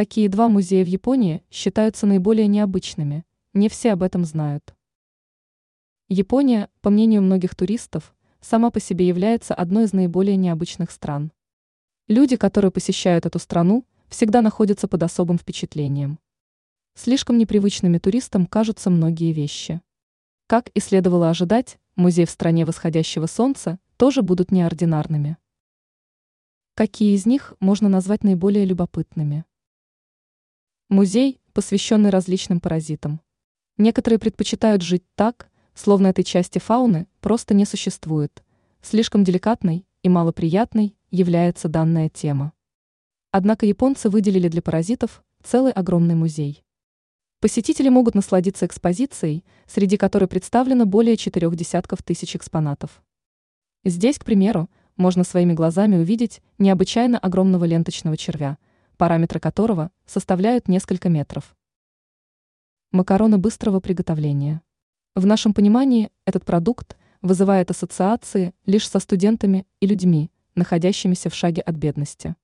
Какие два музея в Японии считаются наиболее необычными? Не все об этом знают. Япония, по мнению многих туристов, сама по себе является одной из наиболее необычных стран. Люди, которые посещают эту страну, всегда находятся под особым впечатлением. Слишком непривычными туристам кажутся многие вещи. Как и следовало ожидать, музей в стране восходящего солнца тоже будут неординарными. Какие из них можно назвать наиболее любопытными? Музей, посвященный различным паразитам. Некоторые предпочитают жить так, словно этой части фауны просто не существует. Слишком деликатной и малоприятной является данная тема. Однако японцы выделили для паразитов целый огромный музей. Посетители могут насладиться экспозицией, среди которой представлено более четырех десятков тысяч экспонатов. Здесь, к примеру, можно своими глазами увидеть необычайно огромного ленточного червя, параметры которого составляют несколько метров. Макароны быстрого приготовления. В нашем понимании этот продукт вызывает ассоциации лишь со студентами и людьми, находящимися в шаге от бедности.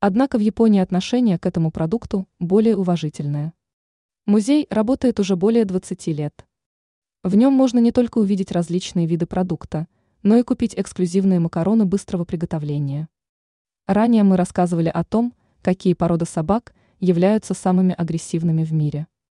Однако в Японии отношение к этому продукту более уважительное. Музей работает уже более 20 лет. В нем можно не только увидеть различные виды продукта, но и купить эксклюзивные макароны быстрого приготовления. Ранее мы рассказывали о том, какие породы собак являются самыми агрессивными в мире.